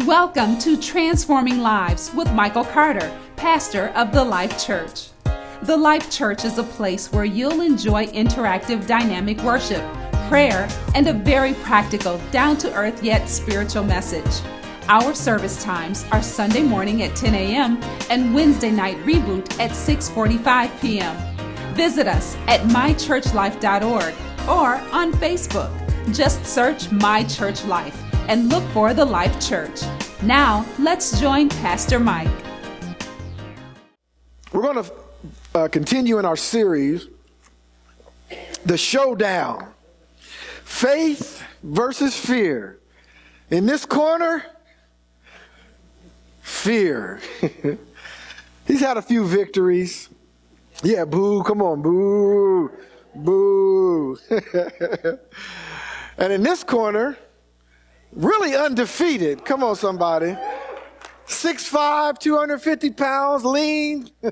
Welcome to Transforming Lives with Michael Carter, pastor of the Life Church. The Life Church is a place where you'll enjoy interactive, dynamic worship, prayer, and a very practical, down to earth yet spiritual message. Our service times are Sunday morning at 10 a.m. and Wednesday night reboot at 6:45 p.m. Visit us at mychurchlife.org or on Facebook. Just search My Church Life and look for the Life Church. Now, let's join Pastor Mike. We're going to uh, continue in our series, The Showdown Faith versus Fear. In this corner, fear. He's had a few victories. Yeah, boo, come on, boo, boo. and in this corner, really undefeated. Come on, somebody. 6'5, 250 pounds, lean.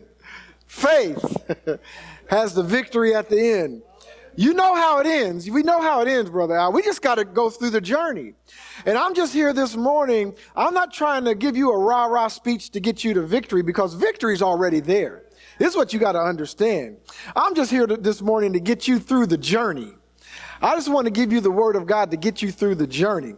Faith has the victory at the end. You know how it ends. We know how it ends, Brother Al. We just got to go through the journey. And I'm just here this morning. I'm not trying to give you a rah rah speech to get you to victory because victory's already there. This is what you got to understand. I'm just here to, this morning to get you through the journey. I just want to give you the word of God to get you through the journey.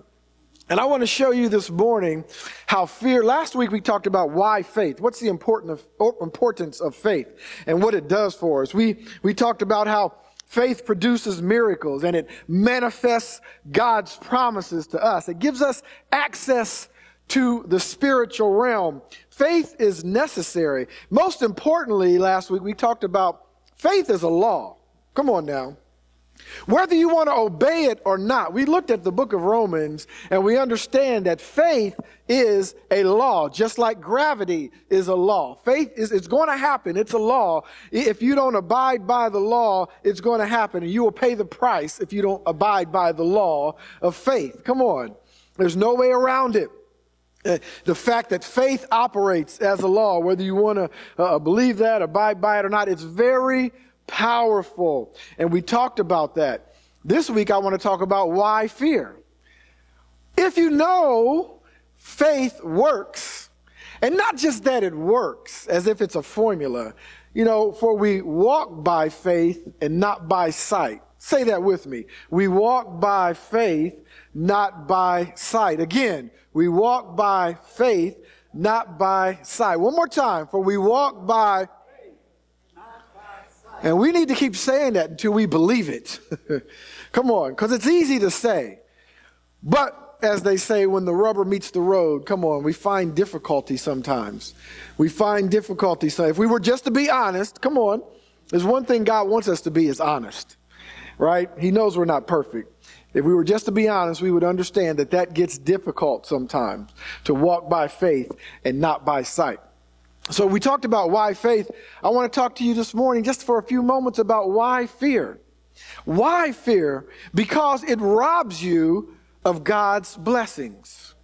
And I want to show you this morning how fear, last week we talked about why faith. What's the important of, oh, importance of faith and what it does for us. We, we talked about how faith produces miracles and it manifests God's promises to us. It gives us access to the spiritual realm. Faith is necessary. Most importantly, last week we talked about faith is a law. Come on now. Whether you want to obey it or not, we looked at the book of Romans and we understand that faith is a law, just like gravity is a law. Faith is, it's going to happen. It's a law. If you don't abide by the law, it's going to happen and you will pay the price if you don't abide by the law of faith. Come on. There's no way around it. Uh, the fact that faith operates as a law, whether you want to uh, believe that, abide by it or not, it's very powerful. And we talked about that. This week, I want to talk about why fear. If you know faith works, and not just that it works as if it's a formula, you know, for we walk by faith and not by sight. Say that with me. We walk by faith, not by sight. Again, we walk by faith, not by sight. One more time. For we walk by and we need to keep saying that until we believe it. Come on, because it's easy to say. But as they say, when the rubber meets the road, come on, we find difficulty sometimes. We find difficulty. So if we were just to be honest, come on, there's one thing God wants us to be is honest, right? He knows we're not perfect. If we were just to be honest, we would understand that that gets difficult sometimes to walk by faith and not by sight. So we talked about why faith. I want to talk to you this morning just for a few moments about why fear. Why fear? Because it robs you of God's blessings.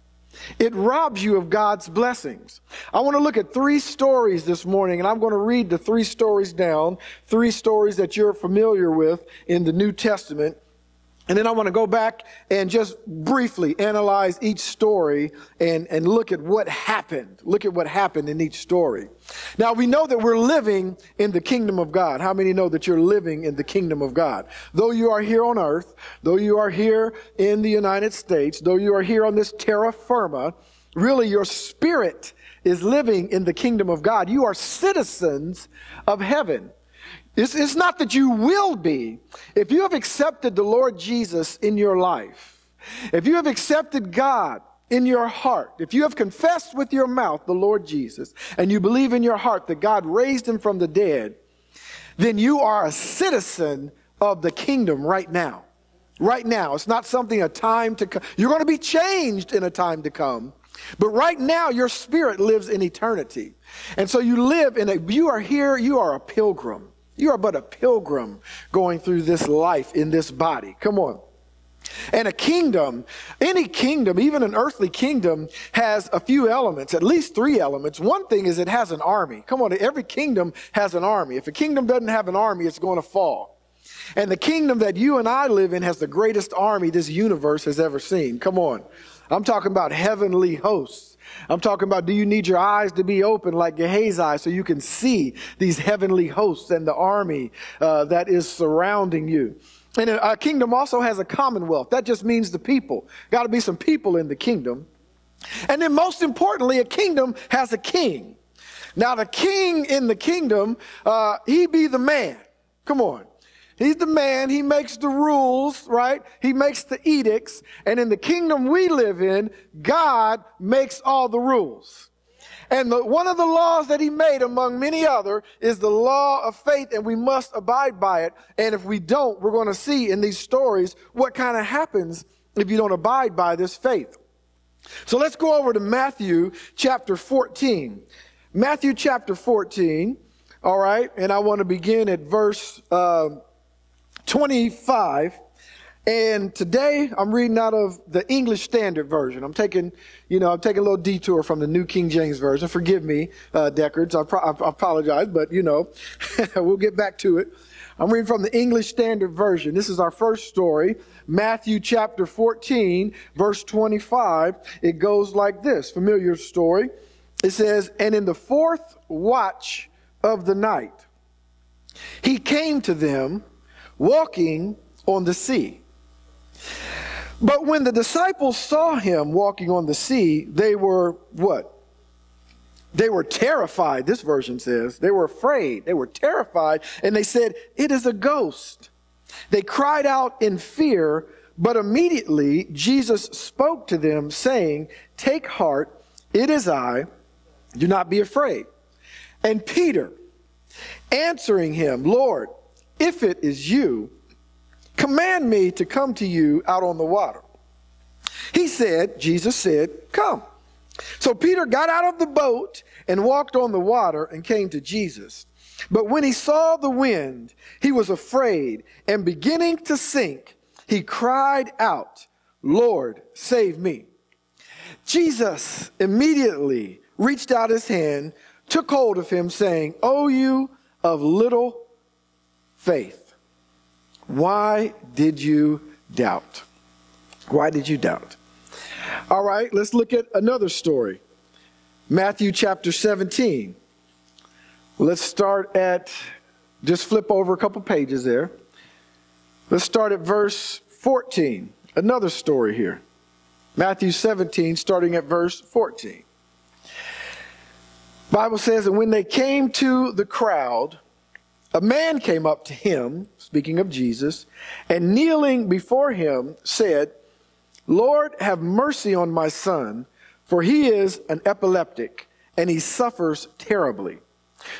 It robs you of God's blessings. I want to look at three stories this morning, and I'm going to read the three stories down, three stories that you're familiar with in the New Testament. And then I want to go back and just briefly analyze each story and, and look at what happened. Look at what happened in each story. Now we know that we're living in the kingdom of God. How many know that you're living in the kingdom of God? Though you are here on earth, though you are here in the United States, though you are here on this terra firma, really your spirit is living in the kingdom of God. You are citizens of heaven. It's, it's not that you will be. If you have accepted the Lord Jesus in your life, if you have accepted God in your heart, if you have confessed with your mouth the Lord Jesus, and you believe in your heart that God raised him from the dead, then you are a citizen of the kingdom right now. Right now. It's not something a time to come. You're going to be changed in a time to come. But right now, your spirit lives in eternity. And so you live in a, you are here, you are a pilgrim. You are but a pilgrim going through this life in this body. Come on. And a kingdom, any kingdom, even an earthly kingdom, has a few elements, at least three elements. One thing is it has an army. Come on, every kingdom has an army. If a kingdom doesn't have an army, it's going to fall. And the kingdom that you and I live in has the greatest army this universe has ever seen. Come on. I'm talking about heavenly hosts. I'm talking about do you need your eyes to be open like Gehazi so you can see these heavenly hosts and the army uh, that is surrounding you? And a kingdom also has a commonwealth. That just means the people. Got to be some people in the kingdom. And then, most importantly, a kingdom has a king. Now, the king in the kingdom, uh, he be the man. Come on. He's the man. He makes the rules, right? He makes the edicts. And in the kingdom we live in, God makes all the rules. And the, one of the laws that he made, among many other, is the law of faith, and we must abide by it. And if we don't, we're going to see in these stories what kind of happens if you don't abide by this faith. So let's go over to Matthew chapter 14. Matthew chapter 14, all right, and I want to begin at verse uh, 25. And today I'm reading out of the English Standard Version. I'm taking, you know, I'm taking a little detour from the New King James Version. Forgive me, uh, Deckards. I, pro- I apologize, but you know, we'll get back to it. I'm reading from the English Standard Version. This is our first story, Matthew chapter 14, verse 25. It goes like this familiar story. It says, And in the fourth watch of the night, he came to them walking on the sea. But when the disciples saw him walking on the sea, they were what? They were terrified, this version says. They were afraid. They were terrified, and they said, It is a ghost. They cried out in fear, but immediately Jesus spoke to them, saying, Take heart, it is I. Do not be afraid. And Peter, answering him, Lord, if it is you, Command me to come to you out on the water. He said, Jesus said, Come. So Peter got out of the boat and walked on the water and came to Jesus. But when he saw the wind, he was afraid and beginning to sink, he cried out, Lord, save me. Jesus immediately reached out his hand, took hold of him, saying, O you of little faith. Why did you doubt? Why did you doubt? All right, let's look at another story. Matthew chapter 17. Let's start at, just flip over a couple pages there. Let's start at verse 14. Another story here. Matthew 17, starting at verse 14. Bible says, and when they came to the crowd, a man came up to him, speaking of Jesus, and kneeling before him said, Lord, have mercy on my son, for he is an epileptic, and he suffers terribly.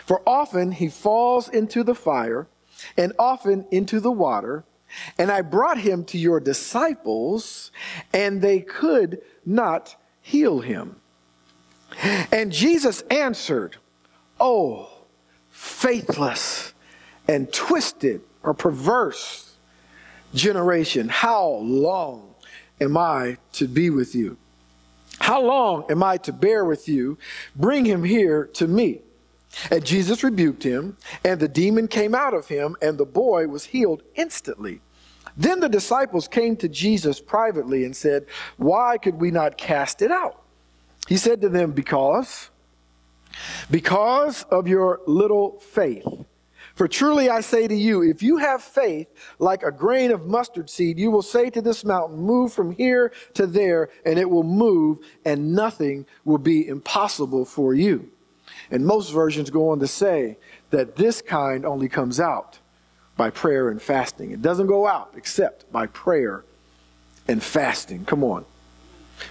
For often he falls into the fire, and often into the water. And I brought him to your disciples, and they could not heal him. And Jesus answered, Oh, faithless and twisted or perverse generation, how long am I to be with you? How long am I to bear with you? Bring him here to me. And Jesus rebuked him, and the demon came out of him, and the boy was healed instantly. Then the disciples came to Jesus privately and said, Why could we not cast it out? He said to them, Because, because of your little faith. For truly I say to you, if you have faith like a grain of mustard seed, you will say to this mountain, Move from here to there, and it will move, and nothing will be impossible for you. And most versions go on to say that this kind only comes out by prayer and fasting. It doesn't go out except by prayer and fasting. Come on.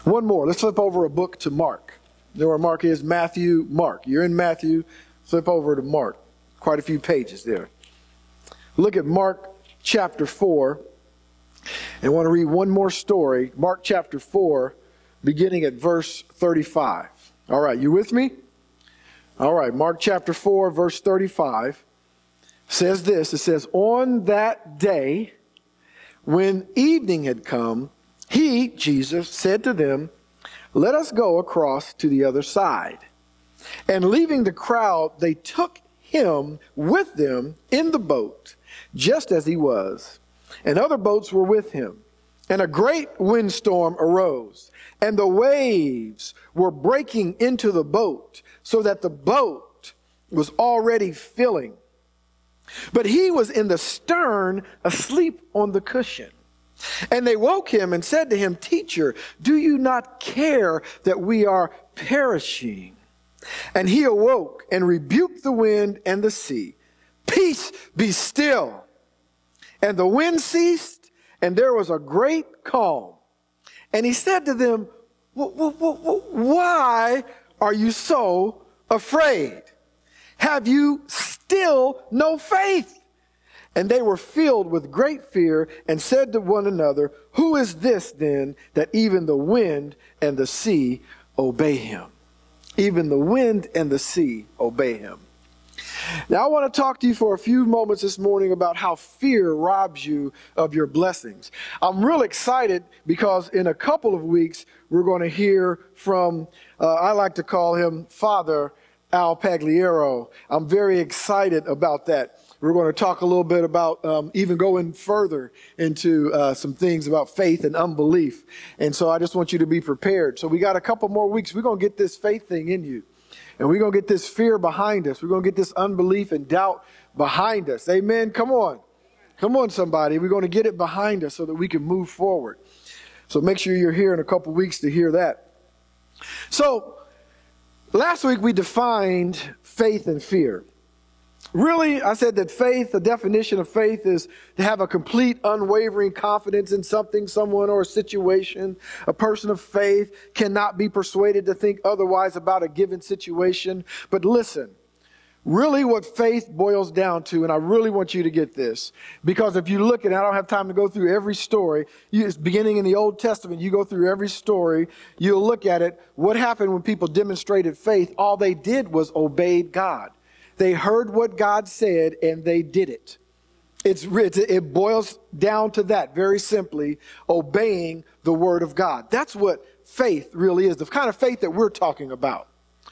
One more. Let's flip over a book to Mark. You know where Mark is? Matthew, Mark. You're in Matthew. Flip over to Mark quite a few pages there. Look at Mark chapter 4. And I want to read one more story. Mark chapter 4, beginning at verse 35. All right, you with me? All right, Mark chapter 4, verse 35 says this It says, On that day, when evening had come, he, Jesus, said to them, Let us go across to the other side. And leaving the crowd, they took him with them in the boat, just as he was. And other boats were with him. and a great windstorm arose, and the waves were breaking into the boat, so that the boat was already filling. But he was in the stern, asleep on the cushion. And they woke him and said to him, Teacher, do you not care that we are perishing? And he awoke and rebuked the wind and the sea. Peace, be still. And the wind ceased, and there was a great calm. And he said to them, Why are you so afraid? Have you still no faith? And they were filled with great fear and said to one another, Who is this then that even the wind and the sea obey him? Even the wind and the sea obey him. Now, I want to talk to you for a few moments this morning about how fear robs you of your blessings. I'm real excited because in a couple of weeks, we're going to hear from, uh, I like to call him Father Al Pagliero. I'm very excited about that. We're going to talk a little bit about um, even going further into uh, some things about faith and unbelief. And so I just want you to be prepared. So we got a couple more weeks. We're going to get this faith thing in you. And we're going to get this fear behind us. We're going to get this unbelief and doubt behind us. Amen. Come on. Come on, somebody. We're going to get it behind us so that we can move forward. So make sure you're here in a couple weeks to hear that. So last week we defined faith and fear. Really, I said that faith, the definition of faith is to have a complete, unwavering confidence in something, someone, or a situation. A person of faith cannot be persuaded to think otherwise about a given situation. But listen, really what faith boils down to, and I really want you to get this, because if you look at it, I don't have time to go through every story. You, beginning in the Old Testament, you go through every story, you'll look at it. What happened when people demonstrated faith? All they did was obeyed God. They heard what God said and they did it. It's, it boils down to that very simply obeying the word of God. That's what faith really is the kind of faith that we're talking about.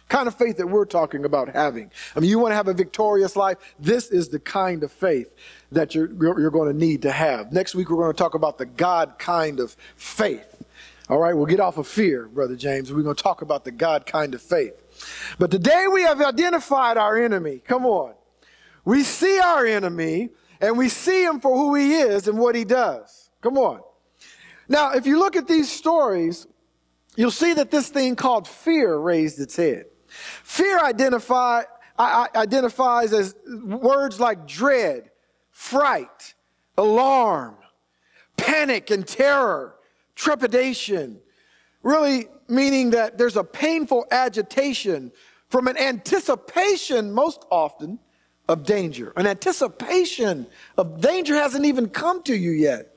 Kind of faith that we're talking about having. I mean, you want to have a victorious life. This is the kind of faith that you're, you're going to need to have. Next week, we're going to talk about the God kind of faith. All right, we'll get off of fear, Brother James. We're going to talk about the God kind of faith. But today we have identified our enemy. Come on. We see our enemy and we see him for who he is and what he does. Come on. Now, if you look at these stories, you'll see that this thing called fear raised its head. Fear identify, identifies as words like dread, fright, alarm, panic and terror, trepidation, really meaning that there's a painful agitation from an anticipation, most often, of danger. An anticipation of danger hasn't even come to you yet.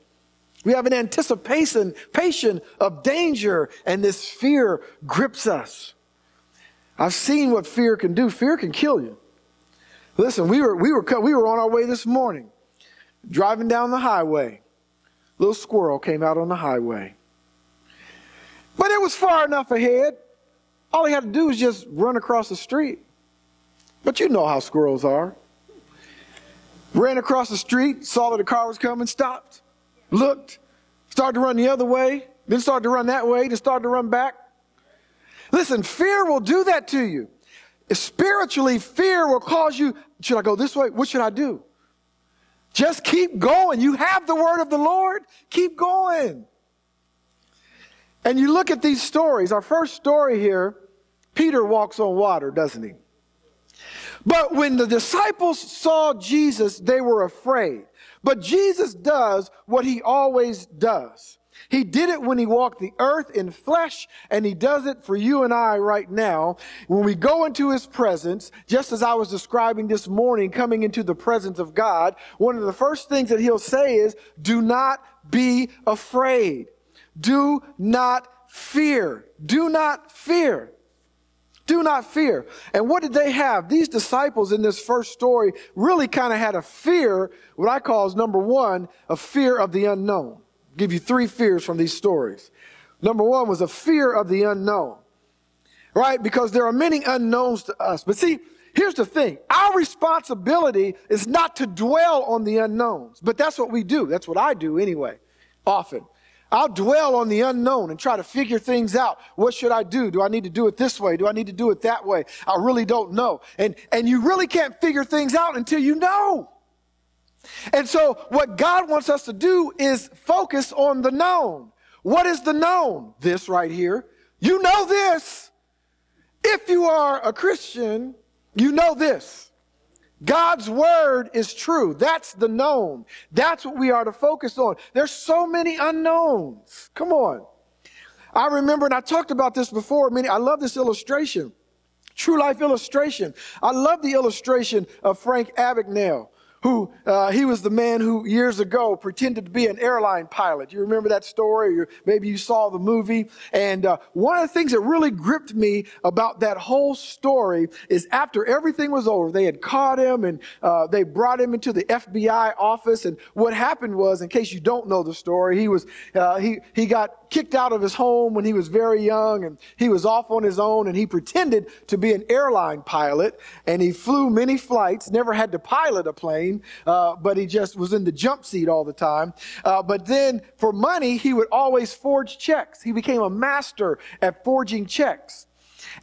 We have an anticipation patient of danger, and this fear grips us. I've seen what fear can do. Fear can kill you. Listen, we were, we were, we were on our way this morning, driving down the highway. Little squirrel came out on the highway. But it was far enough ahead. All he had to do was just run across the street. But you know how squirrels are. Ran across the street, saw that a car was coming, stopped, looked, started to run the other way, then started to run that way, then started to run back. Listen, fear will do that to you. Spiritually, fear will cause you, should I go this way? What should I do? Just keep going. You have the word of the Lord. Keep going. And you look at these stories. Our first story here, Peter walks on water, doesn't he? But when the disciples saw Jesus, they were afraid. But Jesus does what he always does. He did it when he walked the earth in flesh, and he does it for you and I right now. When we go into his presence, just as I was describing this morning, coming into the presence of God, one of the first things that he'll say is, do not be afraid. Do not fear. Do not fear. Do not fear. And what did they have? These disciples in this first story really kind of had a fear, what I call is number one, a fear of the unknown. I'll give you three fears from these stories. Number one was a fear of the unknown. Right? Because there are many unknowns to us. But see, here's the thing. Our responsibility is not to dwell on the unknowns. But that's what we do. That's what I do anyway, often. I'll dwell on the unknown and try to figure things out. What should I do? Do I need to do it this way? Do I need to do it that way? I really don't know. And, and you really can't figure things out until you know. And so what God wants us to do is focus on the known. What is the known? This right here. You know this. If you are a Christian, you know this. God's word is true. That's the known. That's what we are to focus on. There's so many unknowns. Come on. I remember, and I talked about this before. Many, I love this illustration. True life illustration. I love the illustration of Frank Abagnale who uh, he was the man who years ago pretended to be an airline pilot. You remember that story? Or maybe you saw the movie. And uh, one of the things that really gripped me about that whole story is after everything was over, they had caught him and uh, they brought him into the FBI office. And what happened was, in case you don't know the story, he was uh, he he got kicked out of his home when he was very young and he was off on his own and he pretended to be an airline pilot and he flew many flights, never had to pilot a plane, uh, but he just was in the jump seat all the time. Uh, but then for money, he would always forge checks. He became a master at forging checks.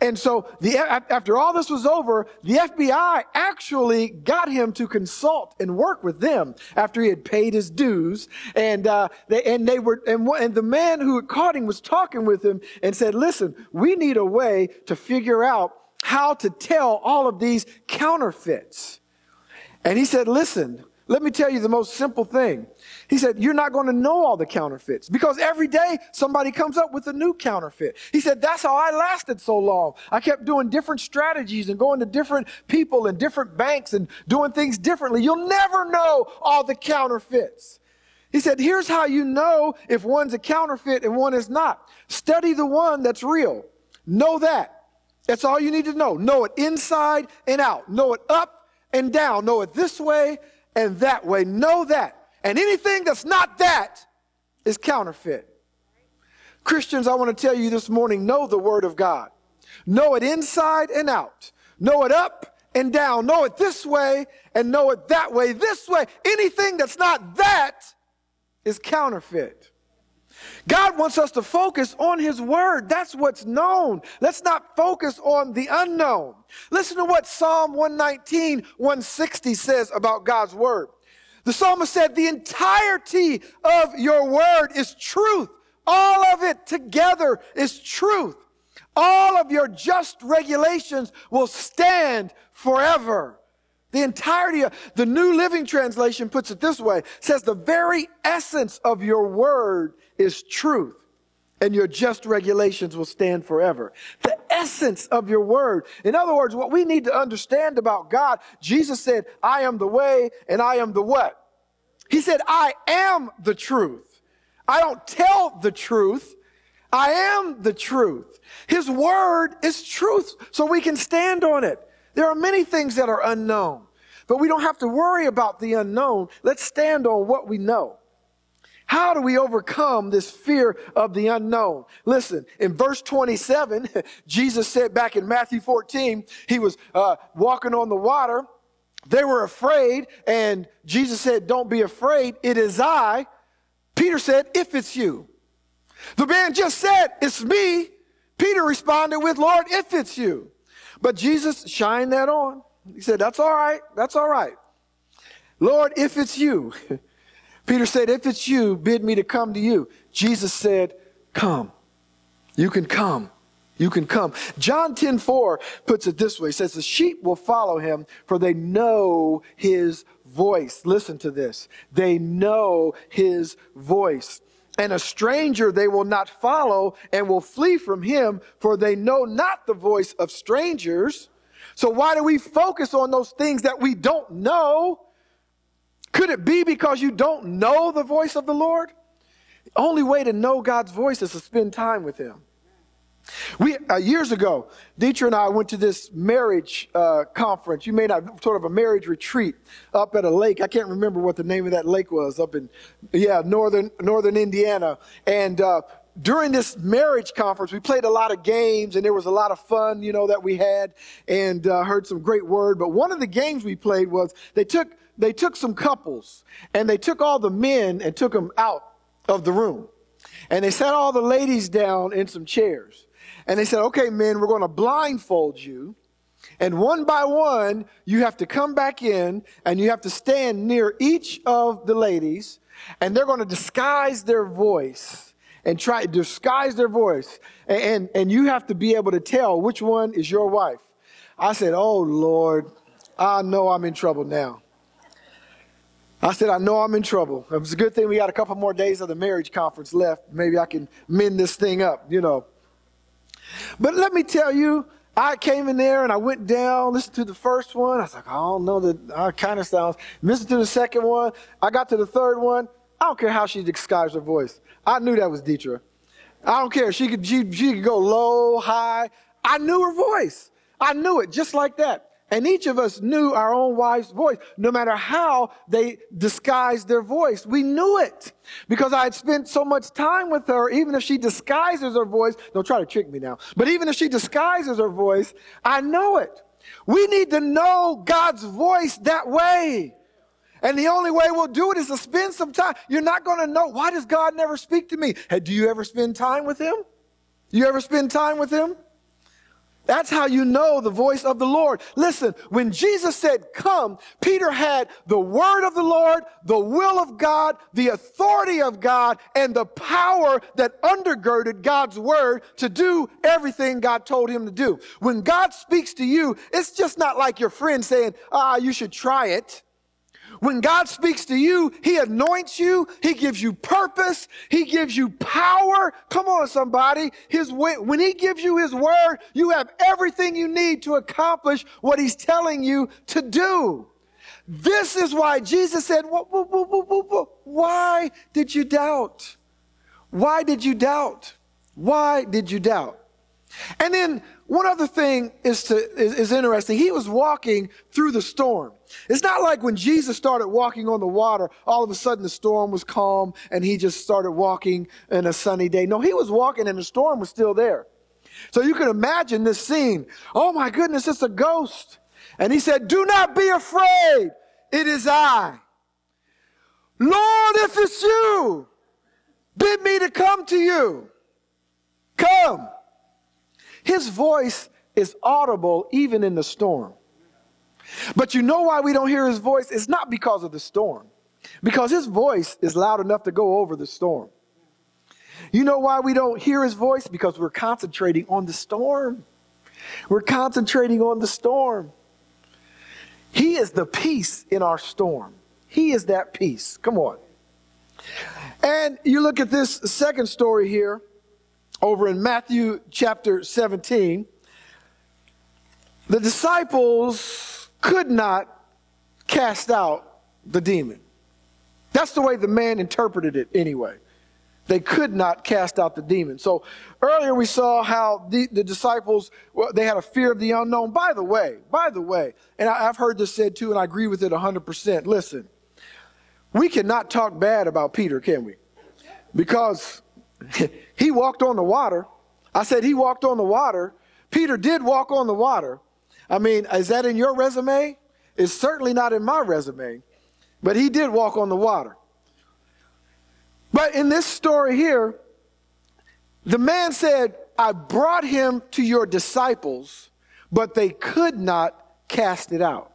And so the, after all this was over, the FBI actually got him to consult and work with them after he had paid his dues. And, uh, they, and they were, and, and the man who caught him was talking with him and said, listen, we need a way to figure out how to tell all of these counterfeits. And he said, listen, let me tell you the most simple thing. He said, You're not going to know all the counterfeits because every day somebody comes up with a new counterfeit. He said, That's how I lasted so long. I kept doing different strategies and going to different people and different banks and doing things differently. You'll never know all the counterfeits. He said, Here's how you know if one's a counterfeit and one is not. Study the one that's real. Know that. That's all you need to know. Know it inside and out. Know it up and down. Know it this way and that way. Know that. And anything that's not that is counterfeit. Christians, I want to tell you this morning know the Word of God. Know it inside and out. Know it up and down. Know it this way and know it that way. This way. Anything that's not that is counterfeit. God wants us to focus on His Word. That's what's known. Let's not focus on the unknown. Listen to what Psalm 119, 160 says about God's Word. The psalmist said, The entirety of your word is truth. All of it together is truth. All of your just regulations will stand forever. The entirety of the New Living Translation puts it this way says, The very essence of your word is truth, and your just regulations will stand forever. The essence of your word. In other words, what we need to understand about God, Jesus said, I am the way and I am the what? He said, I am the truth. I don't tell the truth. I am the truth. His word is truth, so we can stand on it. There are many things that are unknown, but we don't have to worry about the unknown. Let's stand on what we know. How do we overcome this fear of the unknown? Listen, in verse 27, Jesus said back in Matthew 14, he was uh, walking on the water they were afraid, and Jesus said, Don't be afraid, it is I. Peter said, If it's you. The man just said, It's me. Peter responded with, Lord, if it's you. But Jesus shined that on. He said, That's all right. That's all right. Lord, if it's you. Peter said, If it's you, bid me to come to you. Jesus said, Come. You can come you can come. John 10 4 puts it this way. He says, The sheep will follow him, for they know his voice. Listen to this. They know his voice. And a stranger they will not follow and will flee from him, for they know not the voice of strangers. So why do we focus on those things that we don't know? Could it be because you don't know the voice of the Lord? The only way to know God's voice is to spend time with him. We uh, years ago, Deetra and I went to this marriage uh, conference. You may not sort of a marriage retreat up at a lake. I can't remember what the name of that lake was. Up in yeah, northern northern Indiana. And uh, during this marriage conference, we played a lot of games, and there was a lot of fun, you know, that we had, and uh, heard some great word. But one of the games we played was they took they took some couples, and they took all the men and took them out of the room. And they sat all the ladies down in some chairs. And they said, okay, men, we're going to blindfold you. And one by one, you have to come back in and you have to stand near each of the ladies. And they're going to disguise their voice and try to disguise their voice. And, and, and you have to be able to tell which one is your wife. I said, oh, Lord, I know I'm in trouble now. I said, I know I'm in trouble. It was a good thing we got a couple more days of the marriage conference left. Maybe I can mend this thing up, you know. But let me tell you, I came in there and I went down, listened to the first one. I was like, I don't know that uh, kind of sounds. Listened to the second one. I got to the third one. I don't care how she disguised her voice. I knew that was Deetra. I don't care. She could, she, she could go low, high. I knew her voice. I knew it just like that. And each of us knew our own wife's voice, no matter how they disguised their voice. We knew it because I had spent so much time with her. Even if she disguises her voice, don't try to trick me now, but even if she disguises her voice, I know it. We need to know God's voice that way. And the only way we'll do it is to spend some time. You're not going to know. Why does God never speak to me? Hey, do you ever spend time with Him? You ever spend time with Him? That's how you know the voice of the Lord. Listen, when Jesus said, Come, Peter had the word of the Lord, the will of God, the authority of God, and the power that undergirded God's word to do everything God told him to do. When God speaks to you, it's just not like your friend saying, Ah, you should try it. When God speaks to you, He anoints you. He gives you purpose. He gives you power. Come on, somebody. His, when He gives you His word, you have everything you need to accomplish what He's telling you to do. This is why Jesus said, why did you doubt? Why did you doubt? Why did you doubt? And then one other thing is, to, is, is, interesting. He was walking through the storm. It's not like when Jesus started walking on the water, all of a sudden the storm was calm and he just started walking in a sunny day. No, he was walking and the storm was still there. So you can imagine this scene. Oh my goodness, it's a ghost. And he said, Do not be afraid. It is I. Lord, if it's you, bid me to come to you. Come. His voice is audible even in the storm. But you know why we don't hear his voice? It's not because of the storm, because his voice is loud enough to go over the storm. You know why we don't hear his voice? Because we're concentrating on the storm. We're concentrating on the storm. He is the peace in our storm. He is that peace. Come on. And you look at this second story here over in Matthew chapter 17, the disciples could not cast out the demon. That's the way the man interpreted it anyway. They could not cast out the demon. So earlier we saw how the, the disciples, well, they had a fear of the unknown. By the way, by the way, and I, I've heard this said too, and I agree with it 100%. Listen, we cannot talk bad about Peter, can we? Because he walked on the water. I said he walked on the water. Peter did walk on the water. I mean, is that in your resume? It's certainly not in my resume, but he did walk on the water. But in this story here, the man said, I brought him to your disciples, but they could not cast it out.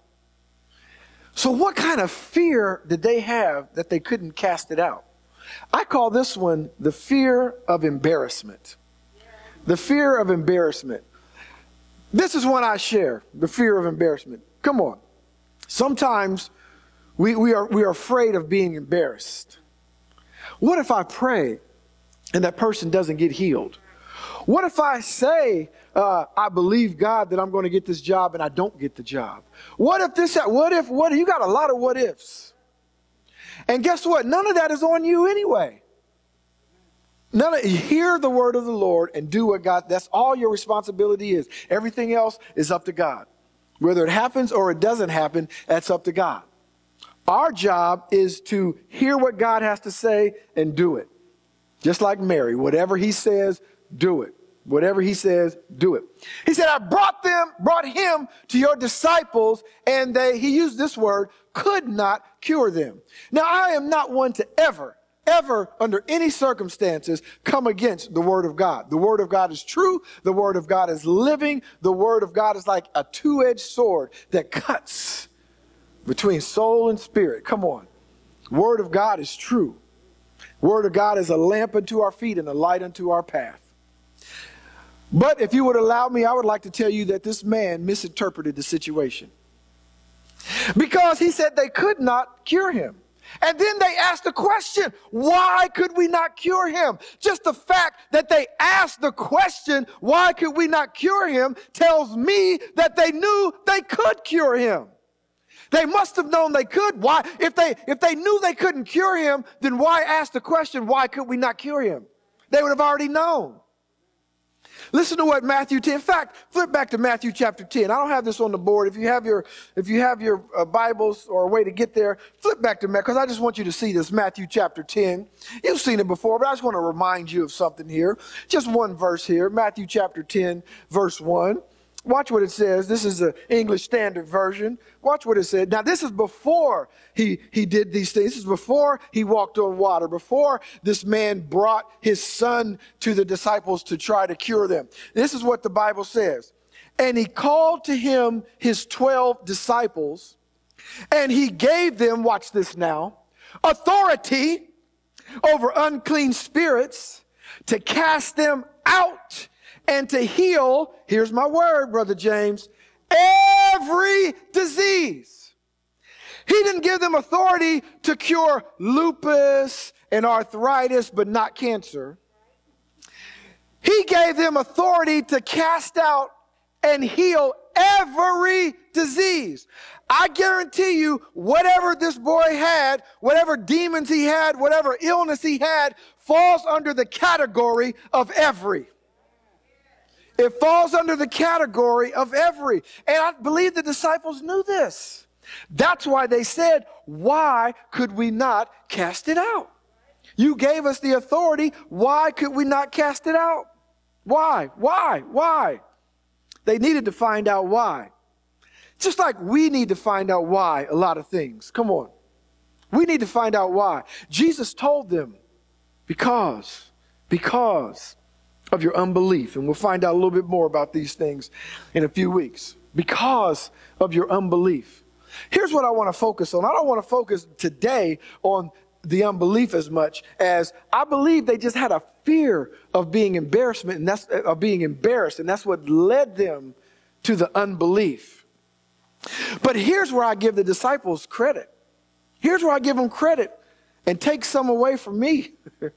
So, what kind of fear did they have that they couldn't cast it out? I call this one the fear of embarrassment. The fear of embarrassment. This is one I share the fear of embarrassment. Come on. Sometimes we, we, are, we are afraid of being embarrassed. What if I pray and that person doesn't get healed? What if I say, uh, I believe God that I'm going to get this job and I don't get the job? What if this, what if, what, you got a lot of what ifs. And guess what? None of that is on you anyway. None of, hear the word of the Lord and do what God, that's all your responsibility is. Everything else is up to God. Whether it happens or it doesn't happen, that's up to God. Our job is to hear what God has to say and do it. Just like Mary, whatever he says, do it. Whatever he says, do it. He said, I brought them, brought him to your disciples, and they, he used this word, could not cure them. Now, I am not one to ever, ever, under any circumstances, come against the Word of God. The Word of God is true. The Word of God is living. The Word of God is like a two edged sword that cuts between soul and spirit. Come on. Word of God is true. Word of God is a lamp unto our feet and a light unto our path. But if you would allow me, I would like to tell you that this man misinterpreted the situation. Because he said they could not cure him. And then they asked the question, why could we not cure him? Just the fact that they asked the question, why could we not cure him, tells me that they knew they could cure him. They must have known they could. Why? If they, if they knew they couldn't cure him, then why ask the question, why could we not cure him? They would have already known. Listen to what Matthew 10. In fact, flip back to Matthew chapter 10. I don't have this on the board. If you have your, if you have your uh, Bibles or a way to get there, flip back to Matthew because I just want you to see this Matthew chapter 10. You've seen it before, but I just want to remind you of something here. Just one verse here. Matthew chapter 10, verse 1. Watch what it says. This is the English Standard Version. Watch what it said. Now, this is before he, he did these things. This is before he walked on water, before this man brought his son to the disciples to try to cure them. This is what the Bible says. And he called to him his 12 disciples, and he gave them, watch this now, authority over unclean spirits to cast them out and to heal, here's my word, Brother James, every disease. He didn't give them authority to cure lupus and arthritis, but not cancer. He gave them authority to cast out and heal every disease. I guarantee you, whatever this boy had, whatever demons he had, whatever illness he had, falls under the category of every. It falls under the category of every. And I believe the disciples knew this. That's why they said, Why could we not cast it out? You gave us the authority. Why could we not cast it out? Why? Why? Why? They needed to find out why. Just like we need to find out why a lot of things. Come on. We need to find out why. Jesus told them, because, because of your unbelief. And we'll find out a little bit more about these things in a few weeks. Because of your unbelief. Here's what I want to focus on. I don't want to focus today on the unbelief as much as I believe they just had a fear of being embarrassment and that's of being embarrassed and that's what led them to the unbelief. But here's where I give the disciples credit. Here's where I give them credit and take some away from me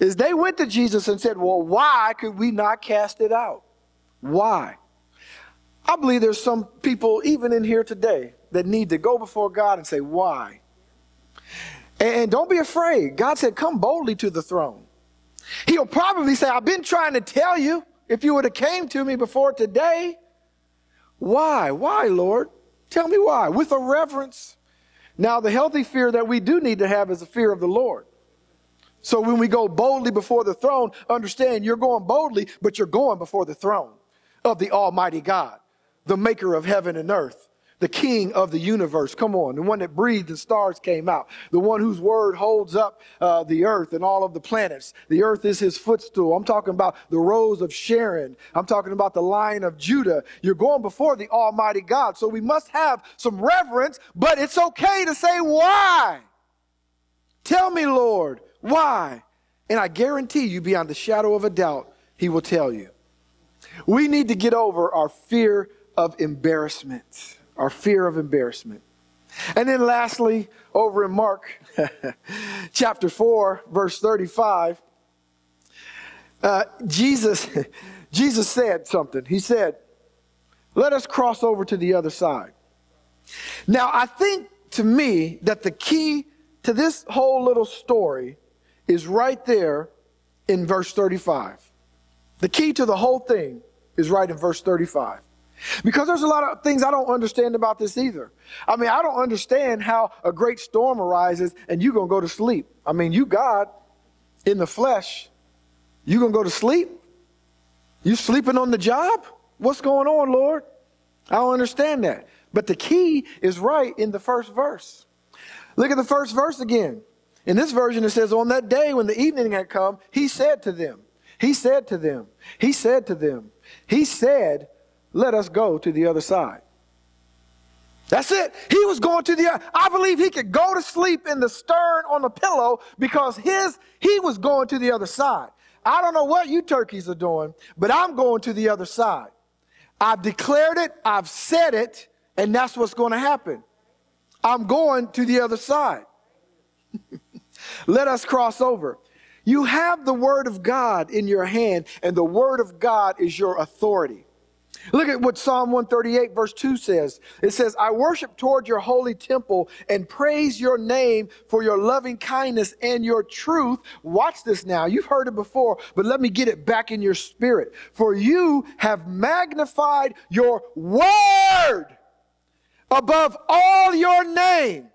is they went to Jesus and said, Well, why could we not cast it out? Why? I believe there's some people, even in here today, that need to go before God and say, Why? And don't be afraid. God said, Come boldly to the throne. He'll probably say, I've been trying to tell you if you would have came to me before today. Why? Why, Lord? Tell me why. With a reverence. Now, the healthy fear that we do need to have is the fear of the Lord. So when we go boldly before the throne, understand you're going boldly, but you're going before the throne of the Almighty God, the maker of heaven and earth, the king of the universe. Come on, the one that breathed and stars came out, the one whose word holds up uh, the earth and all of the planets. The earth is his footstool. I'm talking about the rose of Sharon. I'm talking about the lion of Judah. You're going before the Almighty God. So we must have some reverence, but it's okay to say, why? Tell me, Lord, why? And I guarantee you, beyond the shadow of a doubt, he will tell you. We need to get over our fear of embarrassment. Our fear of embarrassment. And then lastly, over in Mark chapter 4, verse 35, uh, Jesus, Jesus said something. He said, Let us cross over to the other side. Now, I think to me that the key to this whole little story is right there in verse 35. The key to the whole thing is right in verse 35. Because there's a lot of things I don't understand about this either. I mean, I don't understand how a great storm arises and you're going to go to sleep. I mean, you God in the flesh, you going to go to sleep? You sleeping on the job? What's going on, Lord? I don't understand that. But the key is right in the first verse. Look at the first verse again. In this version, it says, On that day when the evening had come, he said to them, He said to them, He said to them, He said, Let us go to the other side. That's it. He was going to the, I believe he could go to sleep in the stern on the pillow because his, he was going to the other side. I don't know what you turkeys are doing, but I'm going to the other side. I've declared it, I've said it, and that's what's going to happen. I'm going to the other side. Let us cross over. You have the Word of God in your hand, and the Word of God is your authority. Look at what Psalm 138, verse 2 says. It says, I worship toward your holy temple and praise your name for your loving kindness and your truth. Watch this now. You've heard it before, but let me get it back in your spirit. For you have magnified your word above all your name.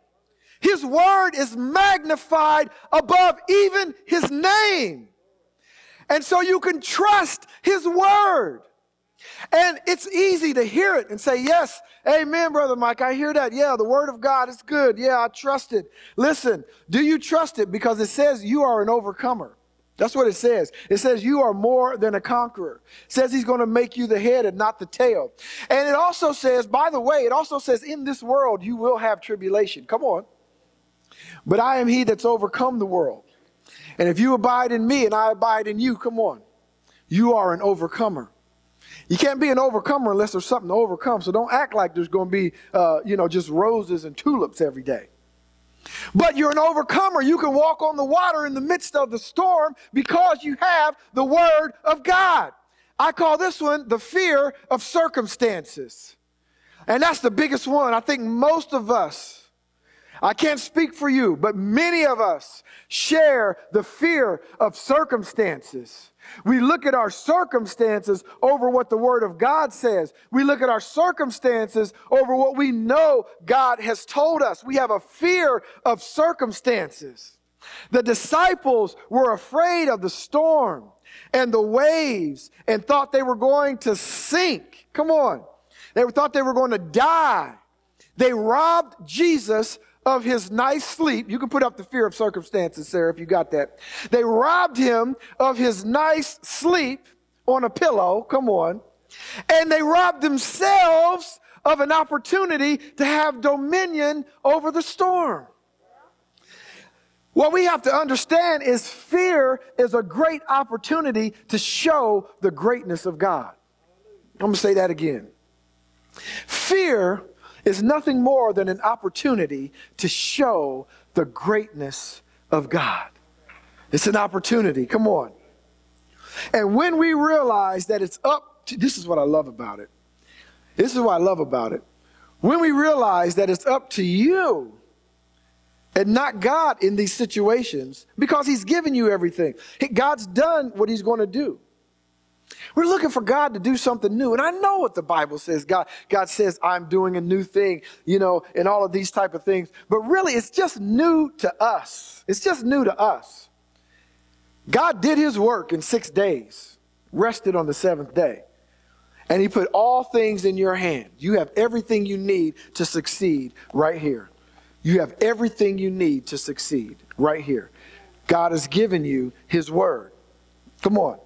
His word is magnified above even his name. And so you can trust his word. And it's easy to hear it and say, Yes, amen, Brother Mike. I hear that. Yeah, the word of God is good. Yeah, I trust it. Listen, do you trust it? Because it says you are an overcomer. That's what it says. It says you are more than a conqueror. It says he's going to make you the head and not the tail. And it also says, by the way, it also says in this world you will have tribulation. Come on. But I am he that's overcome the world. And if you abide in me and I abide in you, come on. You are an overcomer. You can't be an overcomer unless there's something to overcome. So don't act like there's going to be, uh, you know, just roses and tulips every day. But you're an overcomer. You can walk on the water in the midst of the storm because you have the Word of God. I call this one the fear of circumstances. And that's the biggest one. I think most of us, I can't speak for you, but many of us share the fear of circumstances. We look at our circumstances over what the Word of God says. We look at our circumstances over what we know God has told us. We have a fear of circumstances. The disciples were afraid of the storm and the waves and thought they were going to sink. Come on. They thought they were going to die. They robbed Jesus of his nice sleep. You can put up the fear of circumstances, Sarah, if you got that. They robbed him of his nice sleep on a pillow. Come on. And they robbed themselves of an opportunity to have dominion over the storm. What we have to understand is fear is a great opportunity to show the greatness of God. I'm going to say that again. Fear is nothing more than an opportunity to show the greatness of God. It's an opportunity. Come on. And when we realize that it's up to, this is what I love about it. This is what I love about it. When we realize that it's up to you and not God in these situations because He's given you everything. God's done what He's going to do. We're looking for God to do something new. And I know what the Bible says. God, God says, I'm doing a new thing, you know, and all of these type of things. But really, it's just new to us. It's just new to us. God did his work in six days, rested on the seventh day. And he put all things in your hand. You have everything you need to succeed right here. You have everything you need to succeed right here. God has given you his word. Come on.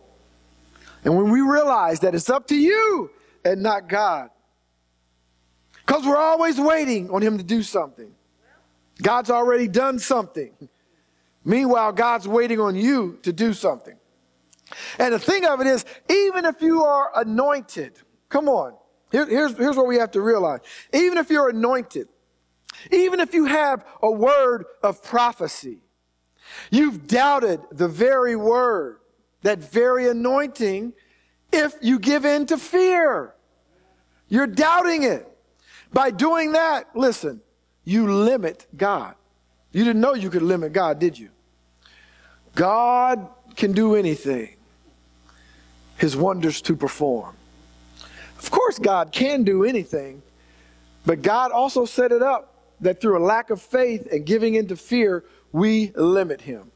And when we realize that it's up to you and not God, because we're always waiting on Him to do something. God's already done something. Meanwhile, God's waiting on you to do something. And the thing of it is, even if you are anointed, come on, Here, here's, here's what we have to realize. Even if you're anointed, even if you have a word of prophecy, you've doubted the very word that very anointing if you give in to fear. You're doubting it. By doing that, listen, you limit God. You didn't know you could limit God, did you? God can do anything, His wonders to perform. Of course, God can do anything, but God also set it up that through a lack of faith and giving into fear, we limit Him.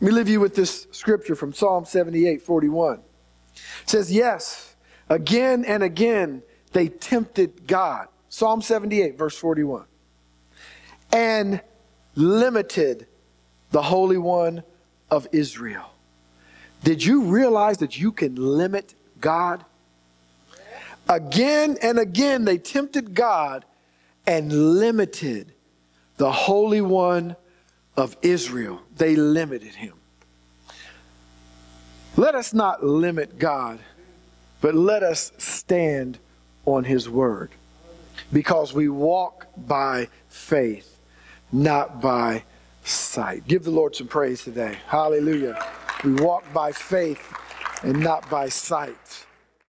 Let me leave you with this scripture from Psalm 78 41. It says, Yes, again and again they tempted God. Psalm 78, verse 41. And limited the Holy One of Israel. Did you realize that you can limit God? Again and again, they tempted God and limited the Holy One of Israel. They limited him. Let us not limit God, but let us stand on his word because we walk by faith, not by sight. Give the Lord some praise today. Hallelujah. We walk by faith and not by sight.